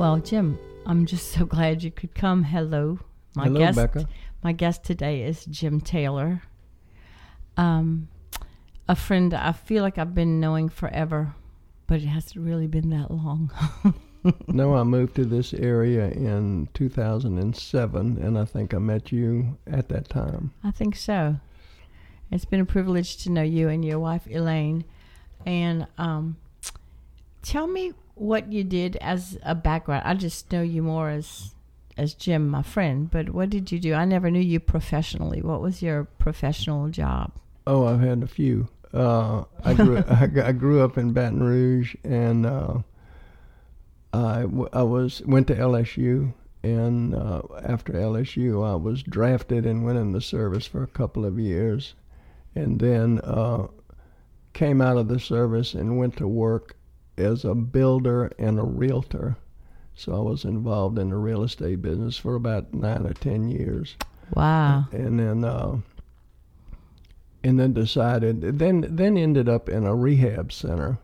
Well, Jim, I'm just so glad you could come. Hello, my Hello, guest. Becca. My guest today is Jim Taylor. Um, a friend I feel like I've been knowing forever, but it hasn't really been that long. No, I moved to this area in 2007, and I think I met you at that time. I think so. It's been a privilege to know you and your wife Elaine. And um, tell me what you did as a background. I just know you more as as Jim, my friend. But what did you do? I never knew you professionally. What was your professional job? Oh, I've had a few. Uh, I grew I, I grew up in Baton Rouge, and uh, I, w- I was went to LSU, and uh, after LSU, I was drafted and went in the service for a couple of years, and then uh, came out of the service and went to work as a builder and a realtor. So I was involved in the real estate business for about nine or ten years Wow. and then uh, and then decided then then ended up in a rehab center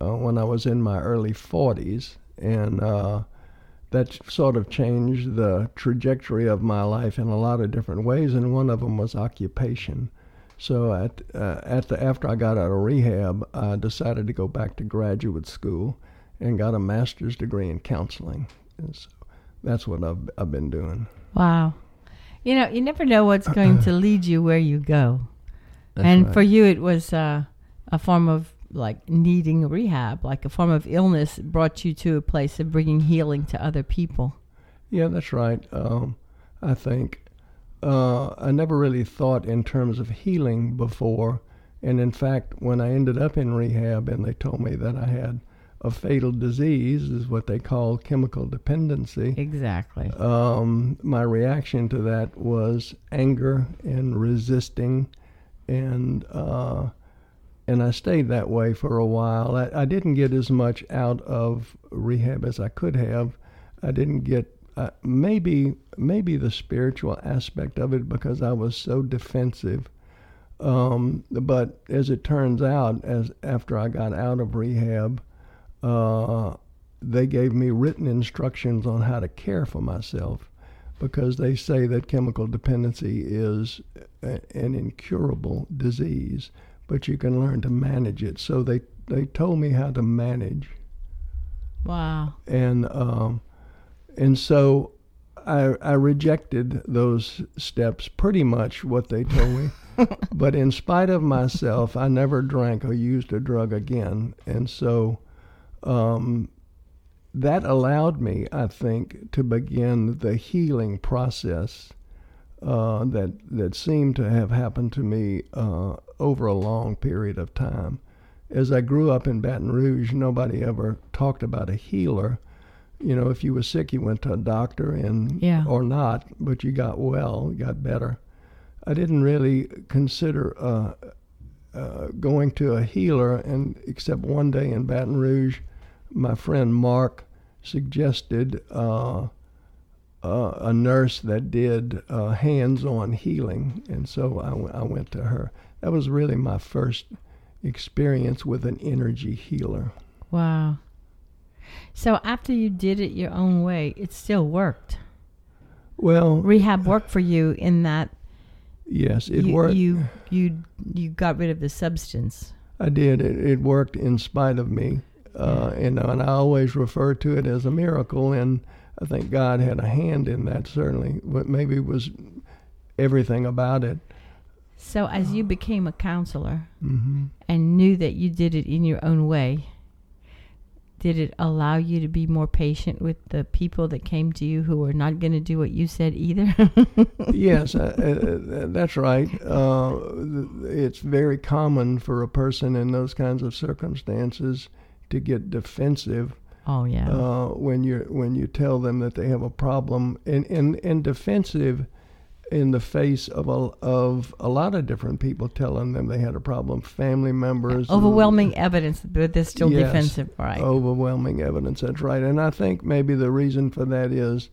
uh, when I was in my early 40s and uh, that sort of changed the trajectory of my life in a lot of different ways and one of them was occupation so at uh, at the after I got out of rehab I decided to go back to graduate school and got a master's degree in counseling and so that's what I've, I've been doing Wow. You know, you never know what's going to lead you where you go. That's and right. for you, it was uh, a form of like needing rehab, like a form of illness brought you to a place of bringing healing to other people. Yeah, that's right. Um, I think uh, I never really thought in terms of healing before. And in fact, when I ended up in rehab and they told me that I had a fatal disease, is what they call chemical dependency, Exactly. um, my reaction to that was anger and resisting, and uh, and I stayed that way for a while. I, I didn't get as much out of rehab as I could have. I didn't get uh, maybe maybe the spiritual aspect of it because I was so defensive. Um, but as it turns out, as after I got out of rehab, uh, they gave me written instructions on how to care for myself because they say that chemical dependency is a, an incurable disease, but you can learn to manage it. So they, they told me how to manage. Wow. And, um, and so I, I rejected those steps, pretty much what they told me. but in spite of myself, I never drank or used a drug again. And so um, that allowed me, I think, to begin the healing process uh, that that seemed to have happened to me uh, over a long period of time. As I grew up in Baton Rouge, nobody ever talked about a healer. You know, if you were sick, you went to a doctor, and Yeah. or not, but you got well, got better. I didn't really consider uh, uh, going to a healer, and except one day in Baton Rouge, my friend Mark suggested uh, uh, a nurse that did uh, hands-on healing, and so I, w- I went to her. That was really my first experience with an energy healer. Wow. So after you did it your own way, it still worked. Well, Rehab worked for you in that yes, it you, worked. you you you got rid of the substance. I did. It, it worked in spite of me, uh, and, and I always refer to it as a miracle. And I think God had a hand in that. Certainly, but maybe it was everything about it. So as you became a counselor hmm and knew that you did it in your own way, did it allow you to be more patient with the people that came to you who were not going to do what you said either? yes, uh, uh, that's right. Uh, it's very common for a person in those kinds of circumstances to get defensive oh yeah. uh, when you when you tell them that they have a problem, and and, and defensive in the face of a of a lot of different people telling them they had a problem, family members, and- Overwhelming evidence, but they're still Yes. defensive, right? overwhelming evidence. That's right. And I think maybe the reason for that is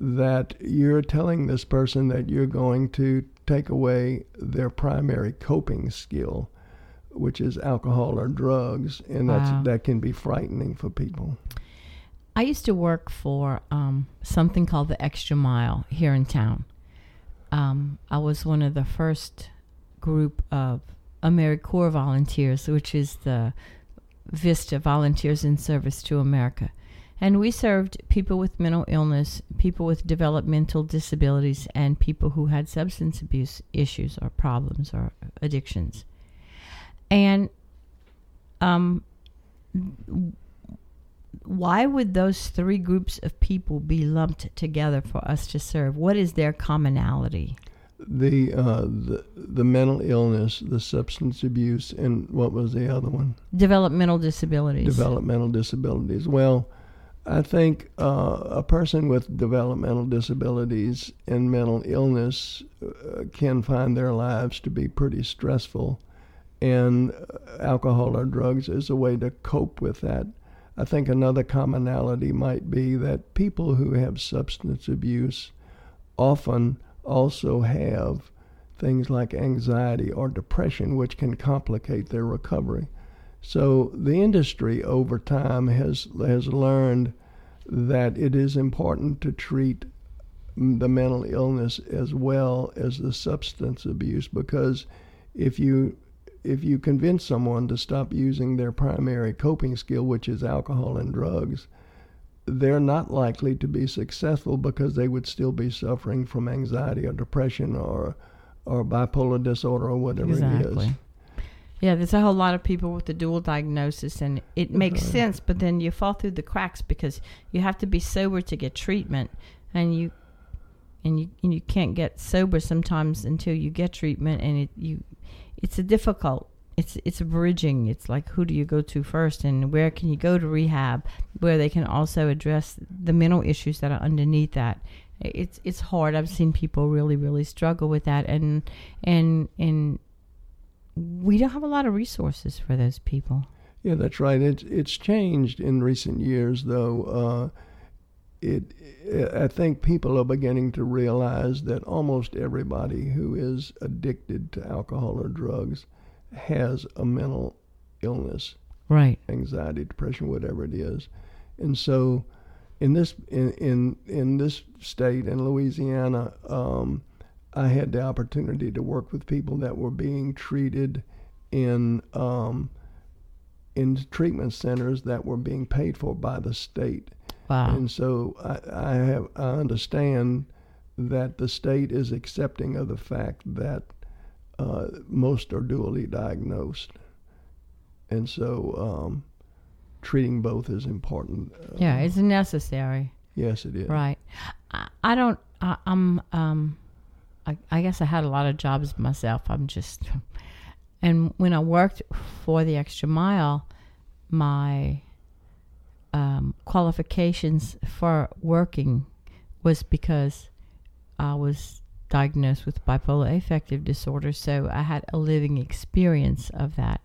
that you're telling this person that you're going to take away their primary coping skill, which is alcohol or drugs, and that's Wow. that can be frightening for people. I used to work for um, something called the Extra Mile here in town. Um, I was one of the first group of AmeriCorps volunteers, which is the VISTA Volunteers in Service to America. And we served people with mental illness, people with developmental disabilities, and people who had substance abuse issues or problems or addictions. And um, why would those three groups of people be lumped together for us to serve? What is their commonality? The uh, the the mental illness, the substance abuse, and what was the other one? Developmental disabilities. Developmental disabilities. Well, I think uh, a person with developmental disabilities and mental illness uh, can find their lives to be pretty stressful, and uh, alcohol or drugs is a way to cope with that. I think another commonality might be that people who have substance abuse often also have things like anxiety or depression, which can complicate their recovery. So the industry over time has has learned that it is important to treat the mental illness as well as the substance abuse because if you if you convince someone to stop using their primary coping skill, which is alcohol and drugs, they're not likely to be successful because they would still be suffering from anxiety or depression or or bipolar disorder or whatever exactly. it is. Yeah, there's a whole lot of people with the dual diagnosis, and it makes right. sense. But then you fall through the cracks because you have to be sober to get treatment, and you and you and you can't get sober sometimes until you get treatment, and it you it's a difficult it's it's a bridging it's like who do you go to first and where can you go to rehab where they can also address the mental issues that are underneath that it's it's hard i've seen people really really struggle with that and and and we don't have a lot of resources for those people Yeah, that's right. It's it's changed in recent years, though. Uh, it, I think people are beginning to realize that almost everybody who is addicted to alcohol or drugs has a mental illness, right anxiety, depression, whatever it is, and so in this in in, in this state in Louisiana. Um, I had the opportunity to work with people that were being treated in um, in treatment centers that were being paid for by the state. Wow And so I, I have I understand that the state is accepting of the fact that uh, most are dually diagnosed, and so um, treating both is important. Uh, yeah it's necessary yes, it is. Right. I, I don't. I, I'm. Um. I, I guess I had a lot of jobs myself. I'm just. And when I worked for the Extra Mile, my um, qualifications for working was because I was diagnosed with bipolar affective disorder, so I had a living experience of that.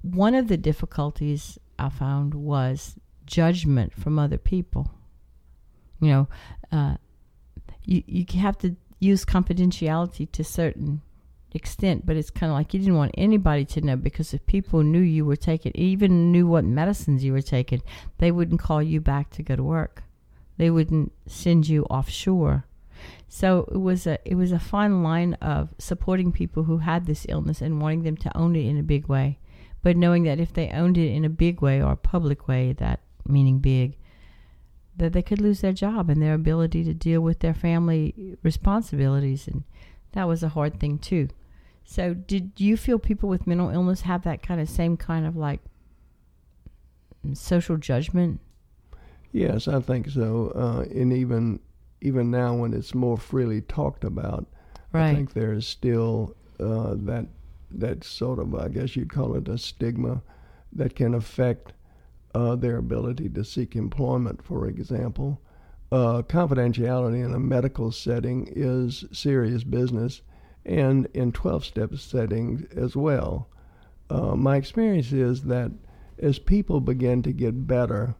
One of the difficulties I found was judgment from other people. You know, uh, you you have to use confidentiality to certain extent, but it's kind of like you didn't want anybody to know because if people knew you were taking, even knew what medicines you were taking, they wouldn't call you back to go to work. They wouldn't send you offshore. So it was a it was a fine line of supporting people who had this illness and wanting them to own it in a big way, but knowing that if they owned it in a big way or a public way, that meaning big, that they could lose their job and their ability to deal with their family responsibilities, and that was a hard thing too. So, did you feel people with mental illness have that kind of same kind of like social judgment? Yes, I think so. Uh, and even even now, when it's more freely talked about, I think there is still uh, that that sort of, I guess you'd call it a stigma, that can affect uh, their ability to seek employment. For example, uh, confidentiality in a medical setting is serious business, and in 12-step settings as well. Uh, my experience is that as people begin to get better,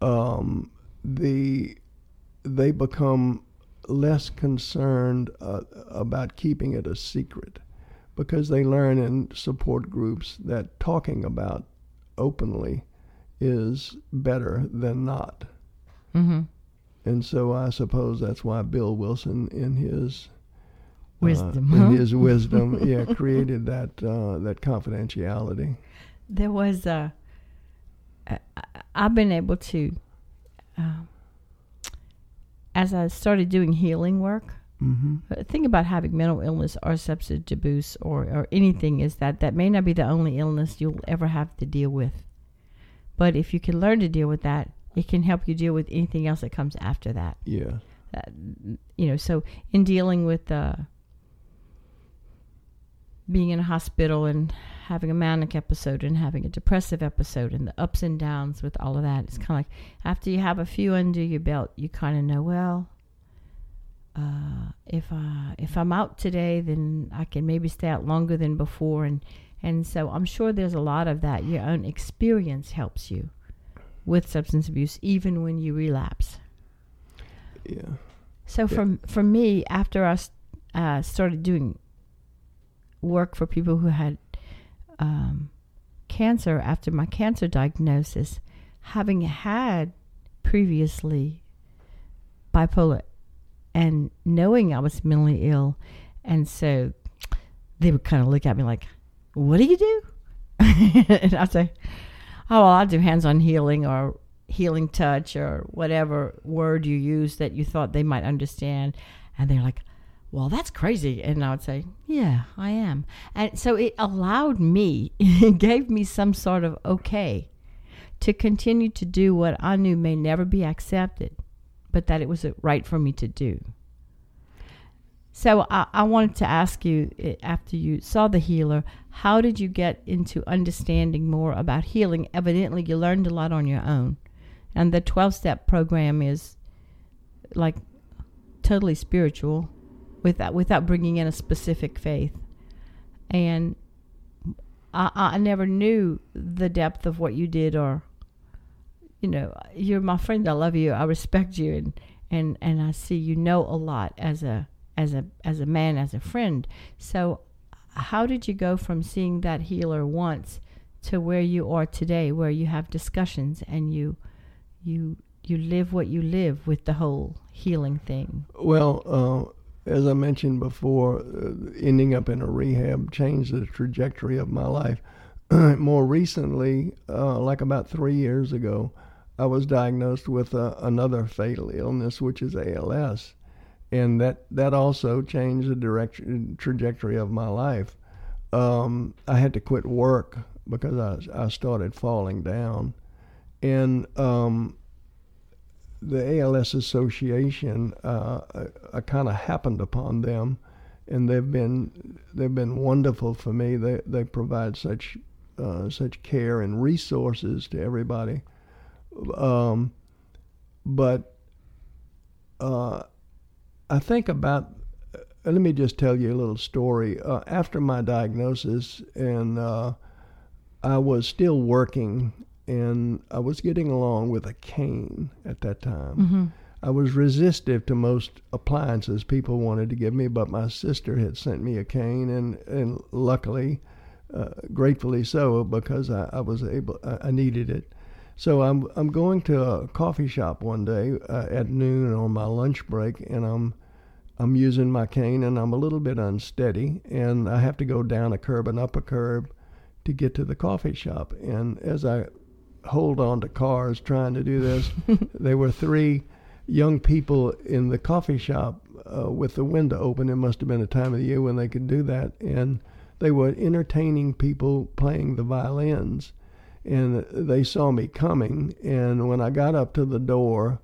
um, the they become less concerned uh, about keeping it a secret because they learn in support groups that talking about openly is better than not. Mm-hmm. And so I suppose that's why Bill Wilson, in his Wisdom. uh, huh? his wisdom, yeah, created that uh, that confidentiality. there was a. I've been able to, um, as I started doing healing work. hmm The thing about having mental illness or substance abuse or, or anything is that that may not be the only illness you'll ever have to deal with. But if you can learn to deal with that, it can help you deal with anything else that comes after that. Yeah. Uh, you know, so in dealing with uh, being in a hospital and having a manic episode and having a depressive episode and the ups and downs with all of that, it's kind of like after you have a few under your belt, you kind of know, well, uh, if uh, if I'm out today, then I can maybe stay out longer than before, and and so I'm sure there's a lot of that. Your own experience helps you with substance abuse, even when you relapse. Yeah. So Yeah. for for me, after I uh, started doing work for people who had um, cancer after my cancer diagnosis, having had previously bipolar and knowing I was mentally ill, and so they would kind of look at me like, "What do you do?" and I'd say, "Oh, well, I do hands-on healing or healing touch or whatever word you use that you thought they might understand." And they're like, "Well, that's crazy," and I would say, "Yeah, I am." And so it allowed me, it gave me some sort of okay to continue to do what I knew may never be accepted, but that it was right for me to do. So I, I wanted to ask you, eh, after you saw the healer, how did you get into understanding more about healing? Evidently, you learned a lot on your own, and the twelve-step program is like totally spiritual, without without bringing in a specific faith, and I, I never knew the depth of what you did or you know you're my friend i love you i respect you and and and i see you know a lot as a as a as a man as a friend. So how did you go from seeing that healer once to where you are today where you have discussions and you you you live what you live with the whole healing thing? Well, uh, as I mentioned before, uh, ending up in a rehab changed the trajectory of my life. More recently, uh, like about three years ago, I was diagnosed with uh, another fatal illness, which is ALS, and that that also changed the direction trajectory of my life. Um, I had to quit work because I I started falling down, and um, the ALS Association, uh, I, I kind of happened upon them, and they've been they've been wonderful for me. They they provide such uh, such care and resources to everybody. Um, but uh, I think about. Uh, let me just tell you a little story. Uh, after my diagnosis, and uh, I was still working and I was getting along with a cane at that time. mm-hmm. I was resistive to most appliances people wanted to give me, but my sister had sent me a cane, and and luckily, uh, gratefully so, because I, I was able, I, I needed it. So I'm I'm going to a coffee shop one day uh, at noon on my lunch break, and I'm I'm using my cane, and I'm a little bit unsteady, and I have to go down a curb and up a curb to get to the coffee shop. And as I hold on to cars trying to do this, there were three young people in the coffee shop uh, with the window open. It must have been a time of the year when they could do that, and they were entertaining people playing the violins. And they saw me coming, and when I got up to the door,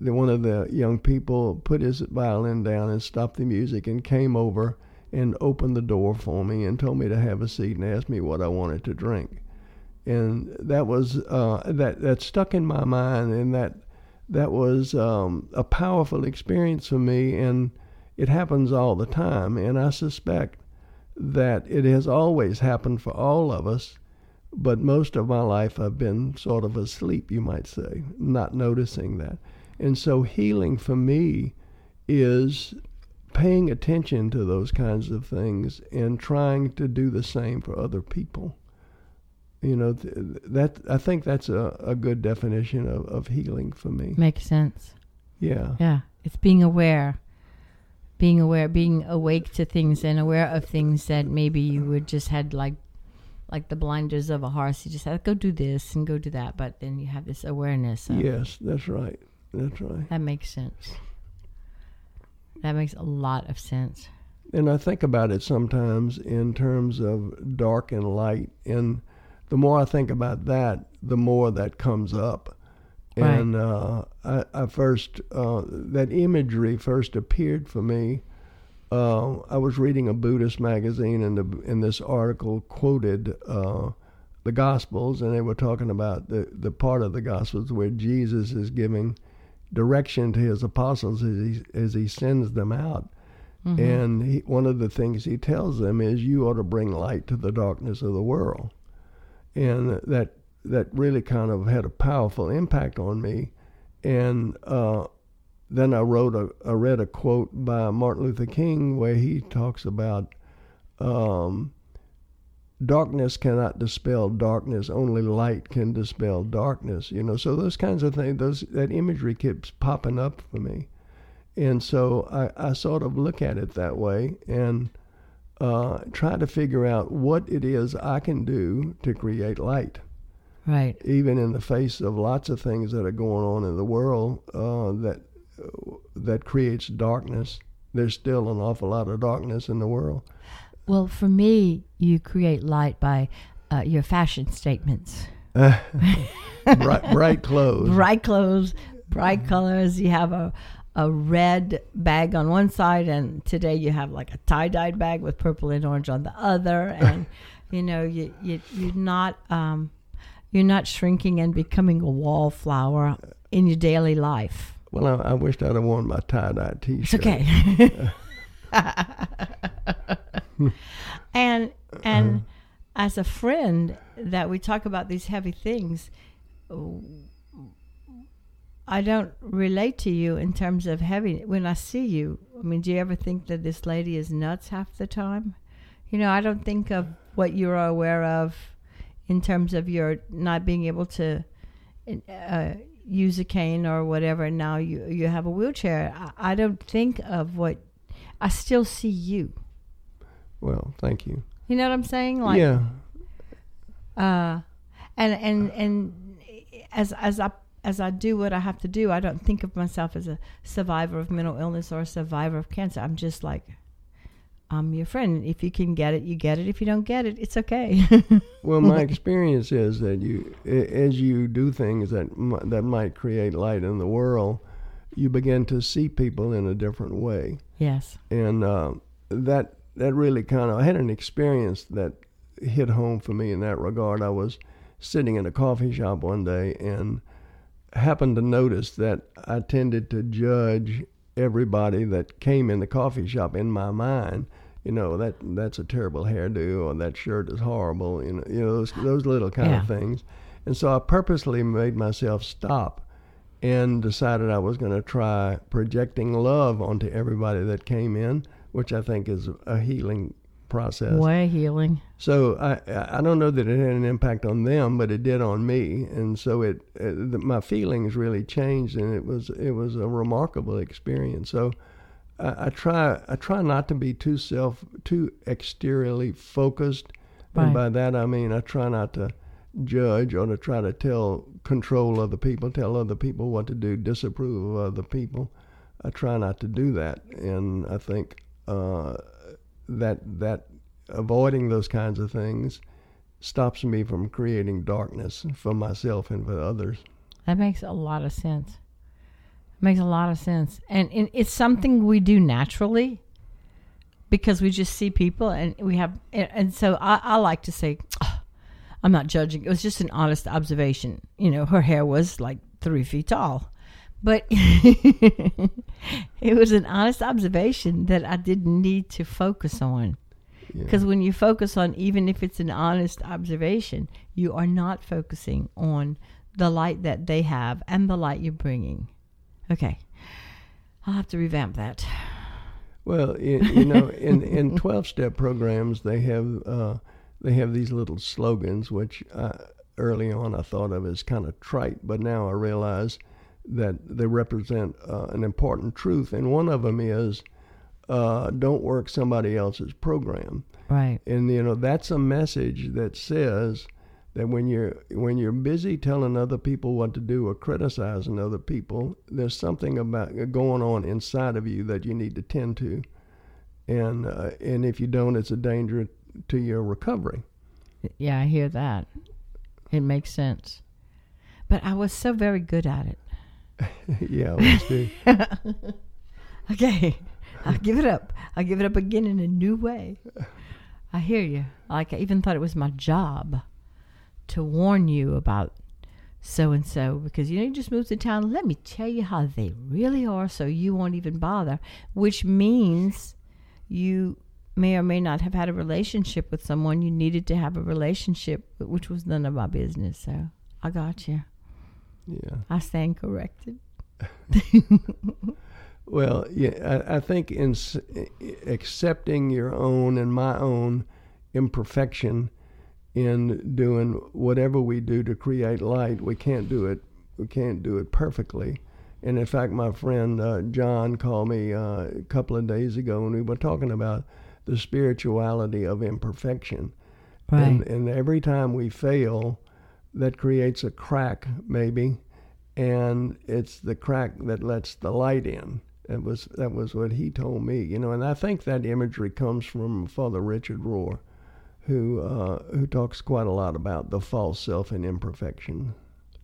the, one of the young people put his violin down and stopped the music and came over and opened the door for me and told me to have a seat and asked me what I wanted to drink. And that was uh, that that stuck in my mind, and that that was um, a powerful experience for me, and it happens all the time. And I suspect that it has always happened for all of us, but most of my life I've been sort of asleep, you might say, not noticing that. And so healing for me is paying attention to those kinds of things and trying to do the same for other people. You know, th- that I think that's a, a good definition of, of healing for me. Makes sense. Yeah. Yeah. It's being aware. Being aware, being awake to things and aware of things that maybe you would just had like like the blinders of a horse. You just had to go do this and go do that, but then you have this awareness. Of, Yes, that's right. That's right. That makes sense. That makes a lot of sense. And I think about it sometimes in terms of dark and light. And the more I think about that, the more that comes up. Right. And uh, I, I first, uh, that imagery first appeared for me. Uh, I was reading a Buddhist magazine, and, the, and this article quoted uh, the Gospels, and they were talking about the, the part of the Gospels where Jesus is giving direction to his apostles as he, as he sends them out. Mhm. And he, one of the things he tells them is, "You ought to bring light to the darkness of the world," and that that really kind of had a powerful impact on me. And uh, then I wrote a, I read a quote by Martin Luther King where he talks about um, darkness cannot dispel darkness; only light can dispel darkness. You know, so those kinds of things, those that imagery keeps popping up for me. And so I, I sort of look at it that way and uh, try to figure out what it is I can do to create light, Right. even in the face of lots of things that are going on in the world uh, that that creates darkness. There's still an awful lot of darkness in the world. Well, for me, you create light by uh, your fashion statements. bright, bright clothes. Bright clothes, bright colors. You have a a red bag on one side, and today you have like a tie dyed bag with purple and orange on the other, and you know you you you're not um, you're not shrinking and becoming a wallflower in your daily life. Well, I, I wished I'd have worn my tie-dye It's T-shirt. okay. and and as a friend that we talk about these heavy things, I don't relate to you in terms of heavy. When I see you, I mean, do you ever think that this lady is nuts half the time? You know, I don't think of what you're aware of in terms of your not being able to uh, use a cane or whatever. Now you you have a wheelchair. I, I don't think of what I still see you. Well, thank you. You know what I'm saying? Like, yeah, uh, and and and as as I as I do what I have to do, I don't think of myself as a survivor of mental illness or a survivor of cancer. I'm just like, I'm your friend. If you can get it, you get it. If you don't get it, it's okay. Well, my experience is that you, as you do things that that might create light in the world, you begin to see people in a different way, yes. and uh, that that really kind of I had an experience that hit home for me in that regard. I was sitting in a coffee shop one day and happened to notice that I tended to judge everybody that came in the coffee shop in my mind. You know that that's a terrible hairdo, or that shirt is horrible. You know, you know those those little kind Yeah. of things. And so I purposely made myself stop and decided I was going to try projecting love onto everybody that came in, which I think is a healing process. Way healing. So I I don't know that it had an impact on them, but it did on me, and so it, it the, my feelings really changed, and it was it was a remarkable experience. So I, I try I try not to be too self too exteriorly focused, Right. and by that I mean I try not to judge or to try to tell control other people, tell other people what to do, disapprove of other people. I try not to do that, and I think uh, that that avoiding those kinds of things stops me from creating darkness for myself and for others. That makes a lot of sense. Makes a lot of sense, and, it's something we do naturally because we just see people, and we have, and, and so I, I like to say, "Oh, I'm not judging. It was just an honest observation. You know, her hair was like three feet tall, but it was an honest observation that I didn't need to focus on. Yeah. Because when you focus on, even if it's an honest observation, you are not focusing on the light that they have and the light you're bringing. Okay. I'll have to revamp that. Well, you, you know, in in twelve step programs, they have uh, they have these little slogans, which uh, early on I thought of as kind of trite, but now I realize that they represent uh, an important truth. And one of them is uh, don't work somebody else's program. Right. And you know that's a message that says that when you're when you're busy telling other people what to do or criticizing other people, there's something about going on inside of you that you need to tend to, and uh, and if you don't, it's a danger to your recovery. Yeah, I hear that. It makes sense. But I was so very good at it. yeah, let's do. okay, I'll give it up. I'll give it up again in a new way. I hear you. Like I even thought it was my job to warn you about so and so because you know you just moved to town. Let me tell you how they really are, so you won't even bother. Which means you may or may not have had a relationship with someone you needed to have a relationship, which was none of my business. So I got you. Yeah. I stand corrected. well, yeah, I, I think in s- accepting your own and my own imperfection in doing whatever we do to create light, we can't do it. We can't do it perfectly. And in fact, my friend uh, John called me uh, a couple of days ago, and we were talking about the spirituality of imperfection. Right. And, and every time we fail, that creates a crack, maybe, and it's the crack that lets the light in. That was that was what he told me, you know. And I think that imagery comes from Father Richard Rohr, who uh, who talks quite a lot about the false self and imperfection.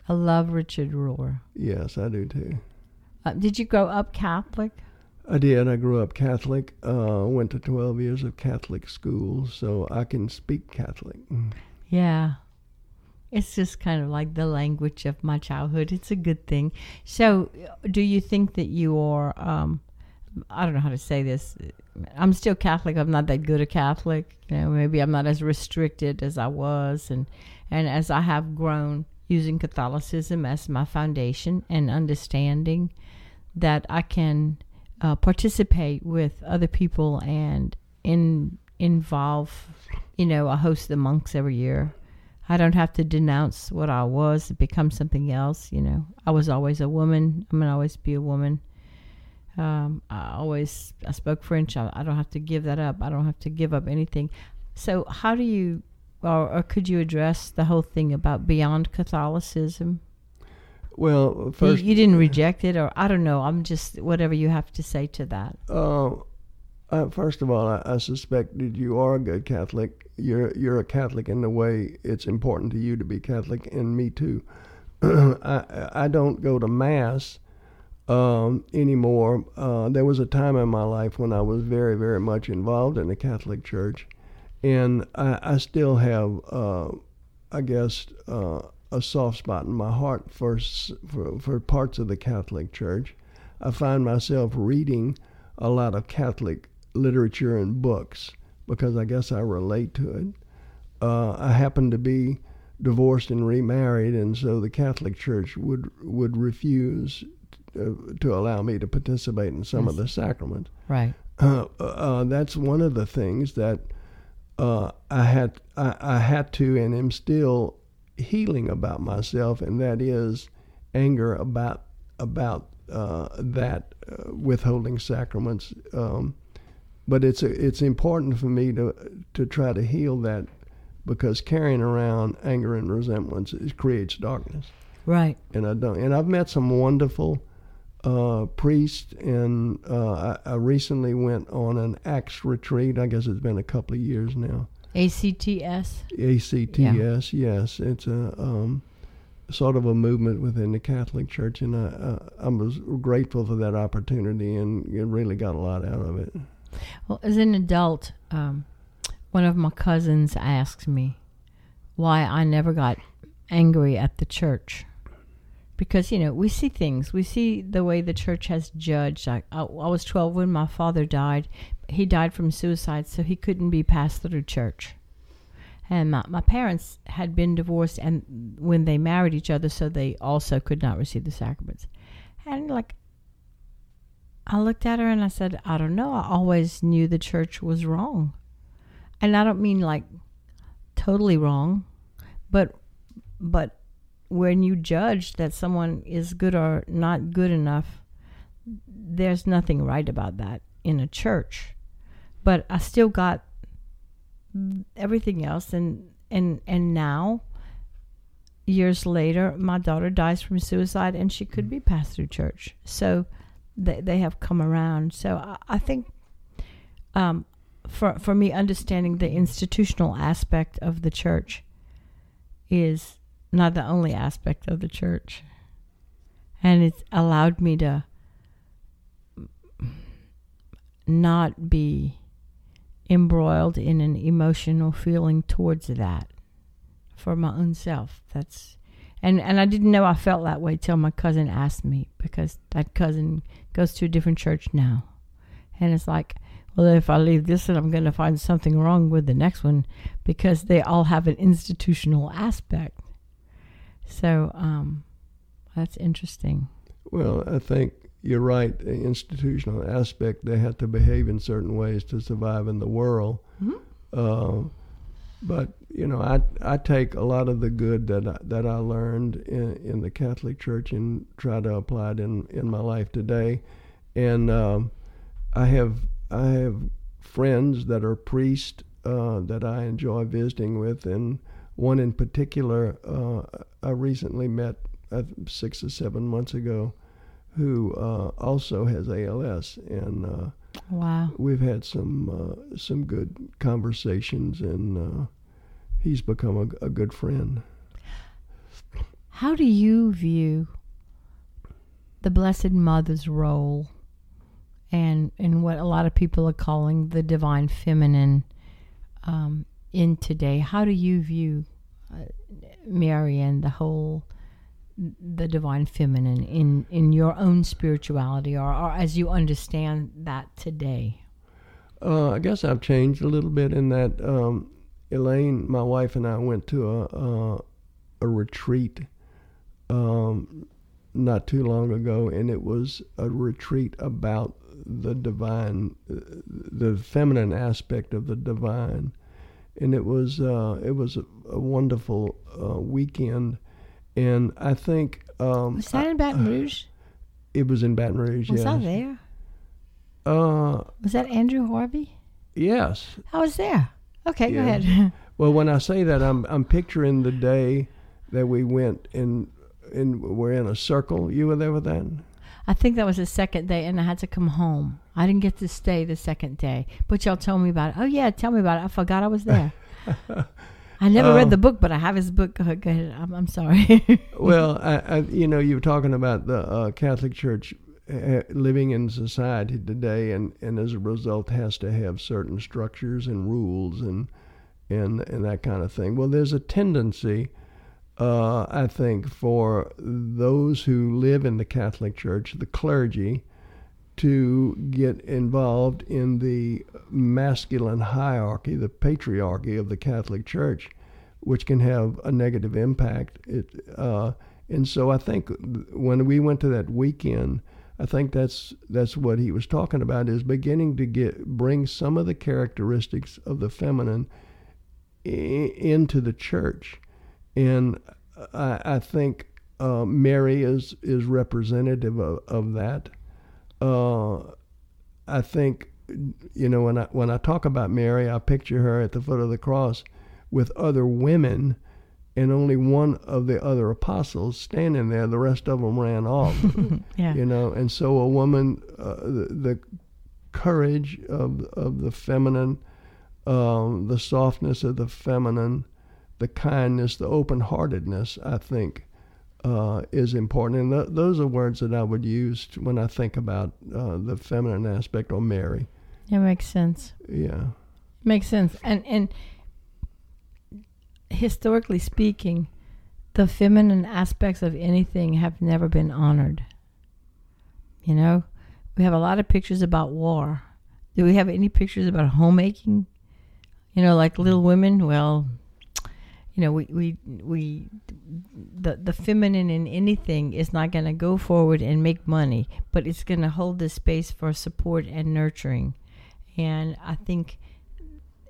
I love Richard Rohr. Yes, I do too. Uh, did you grow up Catholic? I did. I grew up Catholic. Uh, went to 12 years of Catholic school, so I can speak Catholic. Yeah. It's just kind of like the language of my childhood. It's a good thing. So, do you think that you are, um, I don't know how to say this. I'm still Catholic. I'm not that good a Catholic. You know, maybe I'm not as restricted as I was. And, and as I have grown using Catholicism as my foundation and understanding that I can uh, participate with other people and in involve, you know, I host the monks every year. I don't have to denounce what I was, to become something else. You know, I was always a woman. I'm gonna always be a woman. Um, I always I spoke French. I, I don't have to give that up. I don't have to give up anything. So, how do you, or, or could you address the whole thing about beyond Catholicism? Well, You, first, you didn't reject it, or I don't know. I'm just whatever you have to say to that. Uh, uh, first of all, I, I suspect that you are a good Catholic. You're you're a Catholic in the way it's important to you to be Catholic, and me too. I I don't go to mass um, anymore. Uh, there was a time in my life when I was very very much involved in the Catholic Church, and I, I still have, uh, I guess, uh, a soft spot in my heart for, for for parts of the Catholic Church. I find myself reading a lot of Catholic literature and books because I guess I relate to it. Uh, I happen to be divorced and remarried, and so the Catholic Church would would refuse uh, to allow me to participate in some of the sacraments. Right. Uh, uh, that's one of the things that uh, I had I, I had to and am still healing about myself, and that is anger about about uh, that uh, withholding sacraments. Um, but it's it's important for me to to try to heal that because carrying around anger and resentments it creates darkness Right. and I don't. And I've met some wonderful uh, priests, and uh, I, I recently went on an Acts retreat. I guess it's been a couple of years now. ACTS. ACTS, yes, it's a um, sort of a movement within the Catholic Church, and I, uh, I was grateful for that opportunity, and it really got a lot out of it. Well, as an adult, um, one of my cousins asked me why I never got angry at the church. Because, you know, we see things. We see the way the church has judged. I, I, I was 12 when my father died. He died from suicide, so he couldn't be passed through church. And my, my parents had been divorced and when they married each other, so they also could not receive the sacraments. And, like, I looked at her and I said, I don't know. I always knew the church was wrong. And I don't mean like totally wrong, but but when you judge that someone is good or not good enough, there's nothing right about that in a church. But I still got everything else and and and now years later my daughter dies from suicide and she could be passed through church so they, they have come around so i, I think um, for for me understanding the institutional aspect of the church is not the only aspect of the church and it's allowed me to not be embroiled in an emotional feeling towards that for my own self. That's and and I didn't know I felt that way till my cousin asked me because that cousin goes to a different church now, and it's like, well, if I leave this, one, I'm going to find something wrong with the next one because they all have an institutional aspect. So um, that's interesting. Well, I think you're right. The institutional aspect, they have to behave in certain ways to survive in the world. Mm-hmm. Uh, but you know, I I take a lot of the good that I, that I learned in, in the Catholic Church and try to apply it in in my life today. And um, I have I have friends that are priests uh, that I enjoy visiting with, and one in particular uh, I recently met uh, six or seven months ago who uh, also has ALS, and uh, wow, we've had some uh, some good conversations, and uh, he's become a, a, good friend. How do you view the Blessed Mother's role, and in what a lot of people are calling the divine feminine um, in today? How do you view uh, Mary and the whole? The divine feminine in in your own spirituality or, or as you understand that today? Uh, i guess i've changed a little bit in that um, elaine my wife and i went to a a, a retreat um, not too long ago and it was a retreat about the divine the feminine aspect of the divine. And it was uh, it was a, a wonderful uh, weekend and I think um, was that in Baton Rouge? It was in Baton Rouge. Was yes. I there? Uh, was that Andrew Harvey? Yes. I was there. Okay, yeah. go ahead. well, when I say that, I'm I'm picturing the day that we went and and we're in a circle. You were there with that? I think that was the second day, and I had to come home. I didn't get to stay the second day, but y'all told me about it. Oh yeah, tell me about it. I forgot I was there. I never um, read the book, but I have his book. Go ahead. I'm, I'm sorry. well, I, I, you know, you were talking about the uh, Catholic Church uh, living in society today, and, and as a result, has to have certain structures and rules and and and that kind of thing. Well, there's a tendency, uh, I think, for those who live in the Catholic Church, the clergy, to get involved in the masculine hierarchy, the patriarchy of the Catholic Church, which can have a negative impact. It, uh, and so I think when we went to that weekend, I think that's that's what he was talking about is beginning to get bring some of the characteristics of the feminine I- into the church, and I, I think uh, Mary is is representative of, of that uh, I think, you know, when I when I talk about Mary, I picture her at the foot of the cross with other women, and only one of the other apostles standing there. The rest of them ran off. yeah. You know, and so a woman, uh, the, the courage of of the feminine, um, the softness of the feminine, the kindness, the open heartedness. I think uh, is important. And th- those are words that I would use when I think about uh, the feminine aspect or Mary. It makes sense. Yeah. Makes sense. And and historically speaking, the feminine aspects of anything have never been honored. You know, we have a lot of pictures about war. Do we have any pictures about homemaking? You know, like Little Women. Well, you know, we we we the the feminine in anything is not going to go forward and make money, but it's going to hold the space for support and nurturing. And I think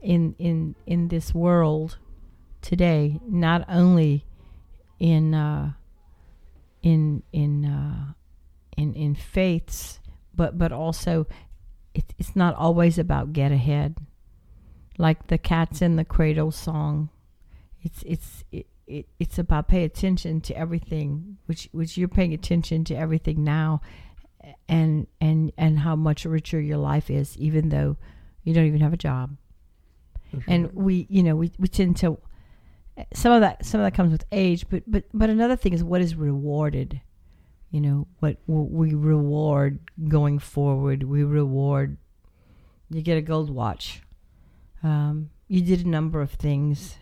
in in in this world today, not only in uh, in in uh, in in faiths, but but also it, it's not always about get ahead. Like the cats in the cradle song, it's it's it, it, it's about pay attention to everything, which which you're paying attention to everything now, and and and how much richer your life is, even though you don't even have a job. And we, you know, we, we tend to some of that some of that comes with age, but but but another thing is what is rewarded. You know what what we reward going forward. We reward. You get a gold watch. Um, you did a number of things.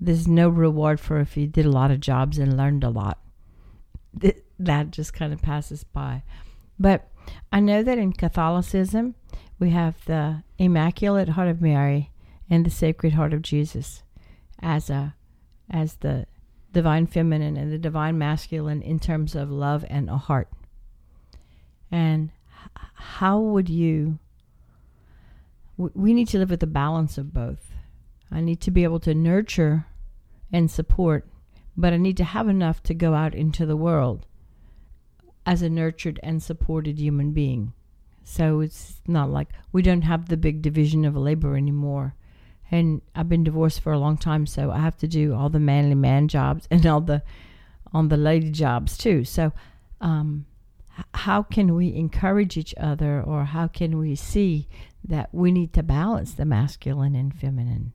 There's no reward for if you did a lot of jobs and learned a lot. That just kind of passes by. But I know that in Catholicism, we have the Immaculate Heart of Mary and the Sacred Heart of Jesus as a as the divine feminine and the divine masculine in terms of love and a heart. And how would you we need to live with the balance of both. I need to be able to nurture and support, but I need to have enough to go out into the world as a nurtured and supported human being. So it's not like we don't have the big division of labor anymore. And I've been divorced for a long time, so I have to do all the manly man jobs and all the on the lady jobs too. So, um, how can we encourage each other, or how can we see that we need to balance the masculine and feminine?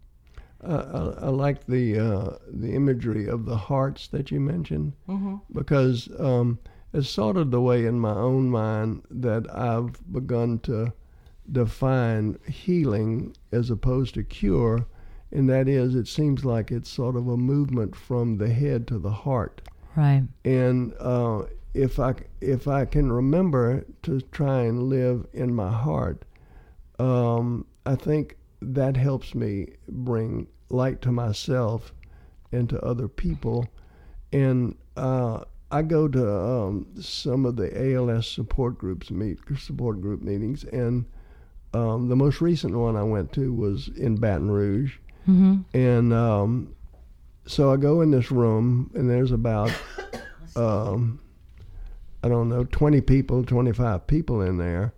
Uh, I, I like the uh, the imagery of the hearts that you mentioned Mm-hmm. because um, it's sort of the way in my own mind that I've begun to define healing as opposed to cure, and that is, it seems like it's sort of a movement from the head to the heart. Right. And uh, if I if I can remember to try and live in my heart, um, I think that helps me bring light to myself and to other people. And uh, I go to um, some of the ALS support groups meet support group meetings, and um, the most recent one I went to was in Baton Rouge, Mm-hmm. and um, so I go in this room, and there's about um, I don't know, 20 people, 25 people in there,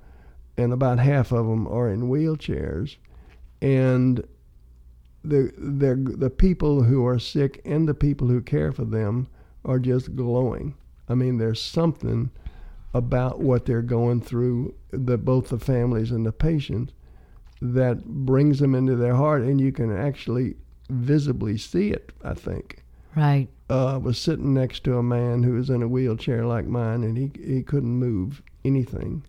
and about half of them are in wheelchairs. And the, the, the people who are sick and the people who care for them are just glowing. I mean, there's something about what they're going through, the, both the families and the patients, that brings them into their heart, and you can actually visibly see it, I think Right. uh, was sitting next to a man who was in a wheelchair like mine, and he he couldn't move anything,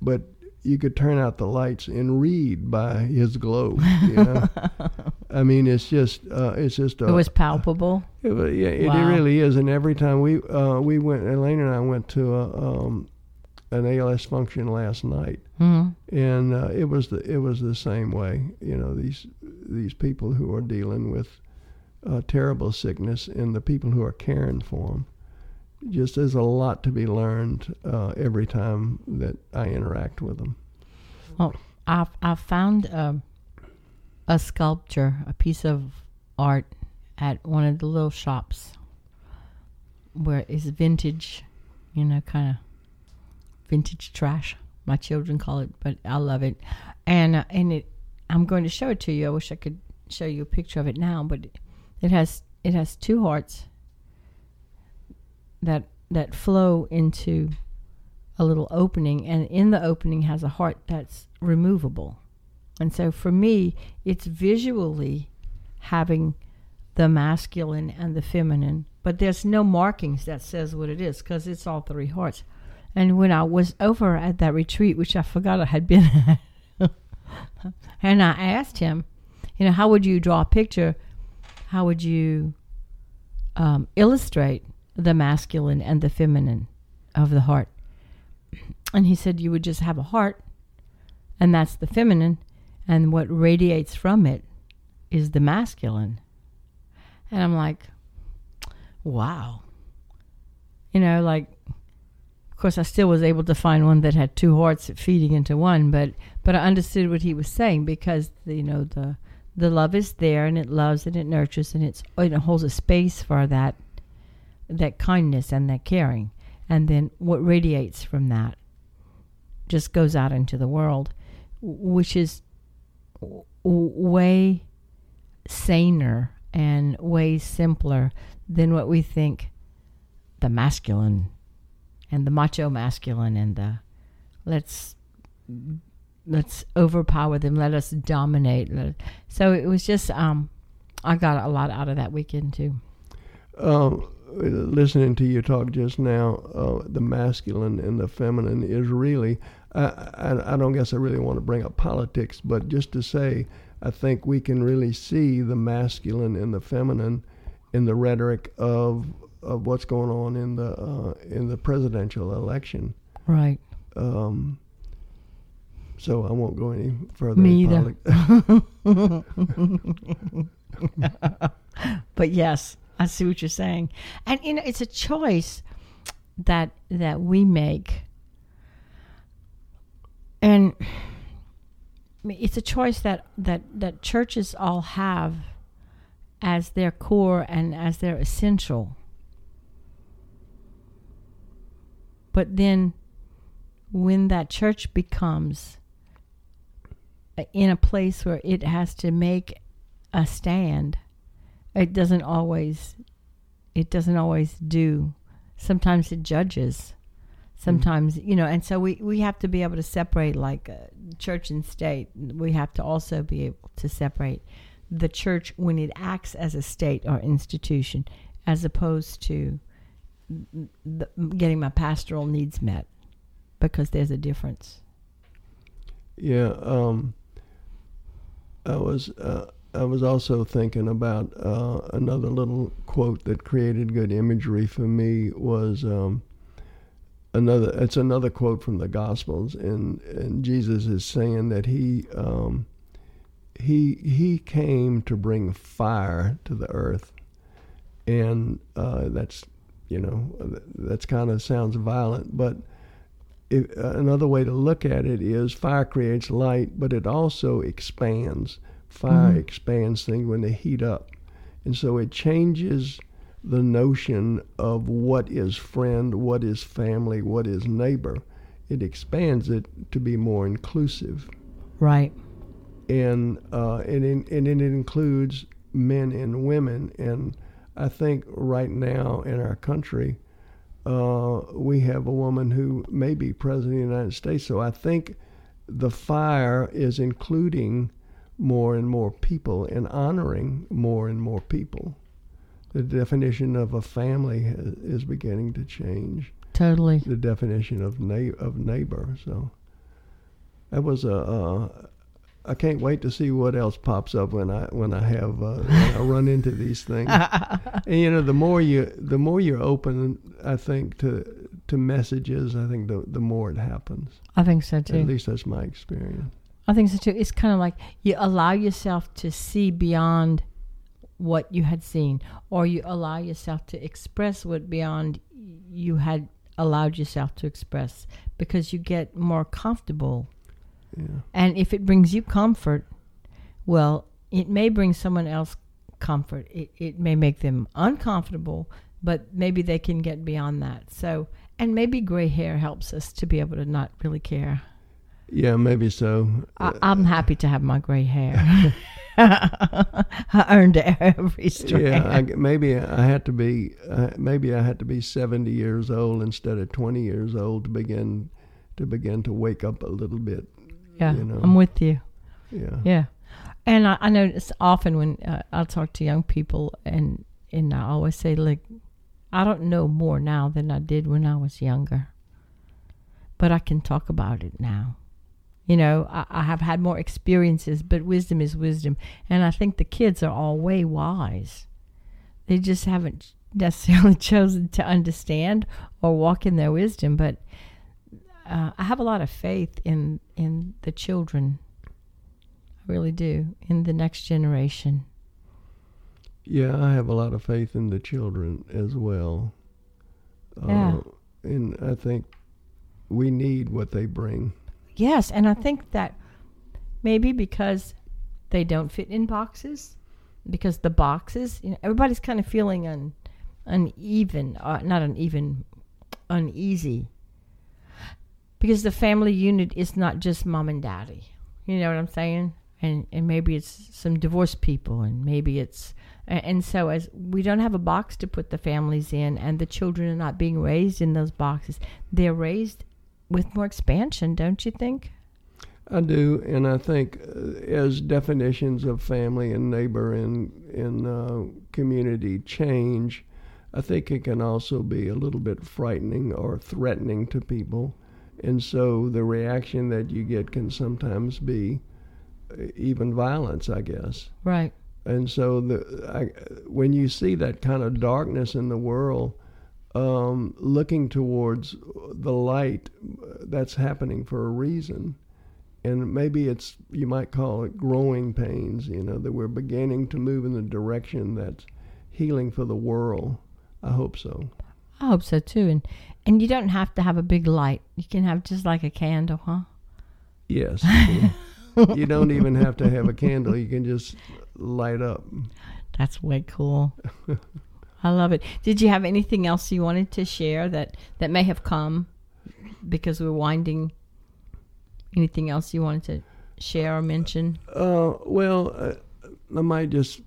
but you could turn out the lights and read by his glow. You know, I mean, it's just uh, it's just a, It was palpable. it, yeah, it, Wow. really is. And every time we uh, we went, Elaine and I went to a, um, an ALS function last night, Mm-hmm. and uh, it was the it was the same way. You know, these these people who are dealing with uh, terrible sickness and the people who are caring for them. Just there's a lot to be learned uh, every time that I interact with them. Well, I I found um, a sculpture, a piece of art at one of the little shops where it's vintage, you know, kind of vintage trash. My children call it, but I love it. And uh, and it, I'm going to show it to you. I wish I could show you a picture of it now, but it has it has two hearts that that flow into a little opening, and in the opening has a heart that's removable. And so for me, it's visually having the masculine and the feminine, but there's no markings that says what it is because it's all three hearts. And when I was over at that retreat, which I forgot I had been at, and I asked him, you know, how would you draw a picture? How would you um, illustrate the masculine and the feminine of the heart? And he said, you would just have a heart, and that's the feminine, and what radiates from it is the masculine. And I'm like, wow. You know, like, of course, I still was able to find one that had two hearts feeding into one, but but I understood what he was saying because you know the the love is there and it loves and it nurtures and it's it holds a space for that that kindness and that caring. And then what radiates from that just goes out into the world which is way saner and way simpler than what we think the masculine and the macho masculine and the let's let's overpower them let us dominate. So it was just um i got a lot out of that weekend too. Um, listening to you talk just now uh, the masculine and the feminine is really I, I, I don't guess i really want to bring up politics but just to say i think we can really see the masculine and the feminine in the rhetoric of of what's going on in the uh, in the presidential election. Right. Um, so I won't go any further. Me either. but yes, I see what you're saying, and you know it's a choice that that we make, and it's a choice that that that churches all have as their core and as their essential. But then when that church becomes in a place where it has to make a stand, it doesn't always it doesn't always do. Sometimes it judges. Sometimes, mm-hmm. you know, and so we, we have to be able to separate like uh, church and state. We have to also be able to separate the church when it acts as a state or institution as opposed to the, getting my pastoral needs met because there's a difference. Yeah, um, I was uh, I was also thinking about uh, another little quote that created good imagery for me was um, another. It's another quote from the Gospels, and and Jesus is saying that he um, he he came to bring fire to the earth, and uh, that's you know that's kind of sounds violent, but if, uh, another way to look at it is fire creates light, but it also expands. Fire mm-hmm. expands things when they heat up, and so it changes the notion of what is friend, what is family, what is neighbor. It expands it to be more inclusive. Right and uh, and, in, and it includes men and women. And I think right now in our country, uh, we have a woman who may be president of the United States. So I think the fire is including more and more people and honoring more and more people. The definition of a family is beginning to change. Totally. The definition of na- of neighbor. So that was a, a I can't wait to see what else pops up when I when I have uh, when I run into these things. and you know, the more you the more you're open, I think to to messages, I think the the more it happens. I think so too. At least that's my experience. I think so too. It's kind of like you allow yourself to see beyond what you had seen, or you allow yourself to express what beyond you had allowed yourself to express, because you get more comfortable and if it brings you comfort, well, it may bring someone else comfort. It, it may make them uncomfortable, but maybe they can get beyond that. So, and maybe gray hair helps us to be able to not really care. Yeah, maybe so. I, am happy to have my gray hair. I earned it every strand. Yeah, I, maybe I had to be. Uh, maybe I had to be 70 years old instead of 20 years old to begin to begin to wake up a little bit. Yeah, you know? I'm with you. Yeah. Yeah. And I, I notice often when uh, I talk to young people, and and I always say, like, I don't know more now than I did when I was younger, but I can talk about it now. You know, I, I have had more experiences, but wisdom is wisdom, and I think the kids are all way wise. They just haven't necessarily chosen to understand or walk in their wisdom, but uh, I have a lot of faith in in the children. I really do in the next generation. Yeah, I have a lot of faith in the children as well. Yeah. Uh, and I think we need what they bring. Yes, and I think that maybe because they don't fit in boxes because the boxes, you know, everybody's kind of feeling un, uneven, uh, not uneven, uneasy. Because the family unit is not just mom and daddy. You know what I'm saying? And and maybe it's some divorced people, and maybe it's and so as we don't have a box to put the families in, and the children are not being raised in those boxes, they're raised with more expansion, don't you think? I do, and I think uh, as definitions of family and neighbor and in uh, community change, I think it can also be a little bit frightening or threatening to people, and so the reaction that you get can sometimes be uh, even violence, I guess. Right. And so the I, when you see that kind of darkness in the world, um, looking towards the light, that's happening for a reason. And maybe it's you might call it growing pains you know that we're beginning to move in the direction that's healing for the world. I hope so. I hope so too. And and you don't have to have a big light. You can have just like a candle huh? Yes. You don't even have to have a candle. You can just light up. That's way cool i love it did you have anything else you wanted to share that that may have come because we're winding Anything else you wanted to share or mention? Uh, well, uh, I might just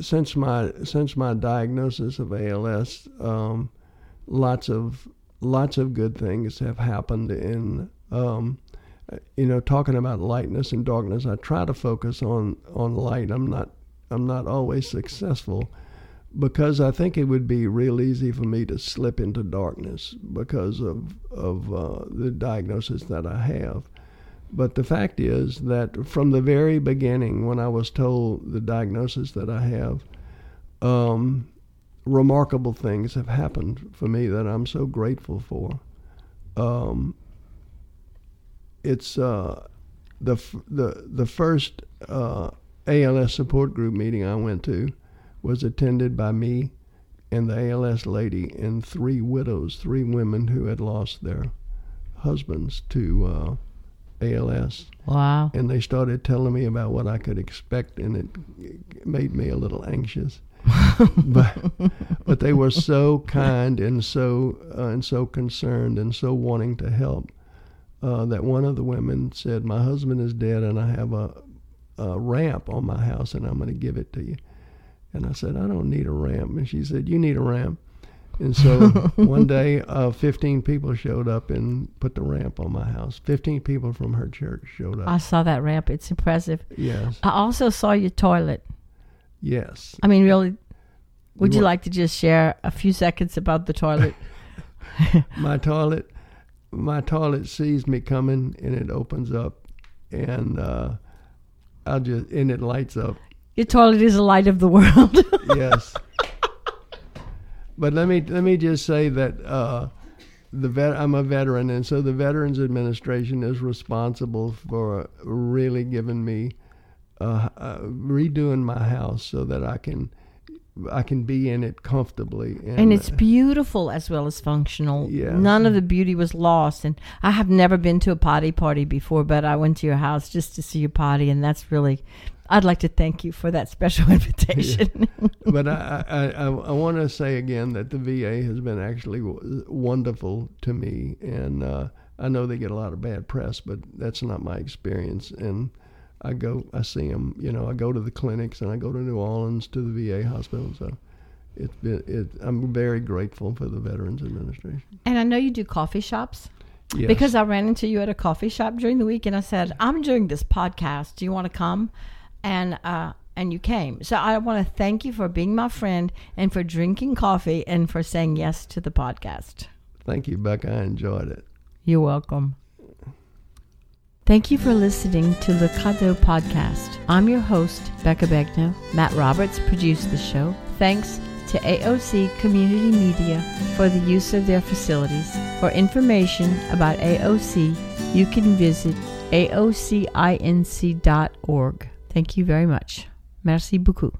since my since my diagnosis of ALS, um, lots of lots of good things have happened in um, you know talking about lightness and darkness. I try to focus on on light. I'm not I'm not always successful because I think it would be real easy for me to slip into darkness because of of uh, the diagnosis that I have. But the fact is that from the very beginning, when I was told the diagnosis that I have, um, remarkable things have happened for me that I'm so grateful for. Um, it's uh, the the the first uh, ALS support group meeting I went to was attended by me and the ALS lady and three widows, three women who had lost their husbands to uh, ALS. Wow. And they started telling me about what I could expect, and it made me a little anxious. but but they were so kind and so uh, and so concerned and so wanting to help uh, that one of the women said, "My husband is dead, and I have a, a ramp on my house, and I'm going to give it to you." And I said, "I don't need a ramp." And she said, "You need a ramp." And so one day, uh, 15 people showed up and put the ramp on my house. 15 people from her church showed up. I saw that ramp. It's impressive. Yes. I also saw your toilet. Yes. I mean, really, would you, you like to just share a few seconds about the toilet? my toilet, my toilet sees me coming and it opens up, and uh, I'll just and it lights up. Your toilet is the light of the world. yes. But let me let me just say that uh, the vet, I'm a veteran, and so the Veterans Administration is responsible for really giving me uh, uh, redoing my house so that I can I can be in it comfortably. And, and, it's beautiful as well as functional. Yeah. None of the beauty was lost. And I have never been to a potty party before, but I went to your house just to see your potty, and that's really I'd like to thank you for that special invitation. but I, I, I, I want to say again that the VA has been actually wonderful to me, and uh, I know they get a lot of bad press, but that's not my experience. And I go, I see them. You know, I go to the clinics and I go to New Orleans to the VA hospital. So it's been, it, I'm very grateful for the Veterans Administration. And I know you do coffee shops. Yes. Because I ran into you at a coffee shop during the week and I said, I'm doing this podcast. Do you want to come? And uh, and you came. So I want to thank you for being my friend and for drinking coffee and for saying yes to the podcast. Thank you, Becca. I enjoyed it. You're welcome. Thank you for listening to Le Cadeau Podcast. I'm your host, Becca Begno. Matt Roberts produced the show. Thanks to AOC Community Media for the use of their facilities. For information about AOC, you can visit aocinc.org. Thank you very much. Merci beaucoup.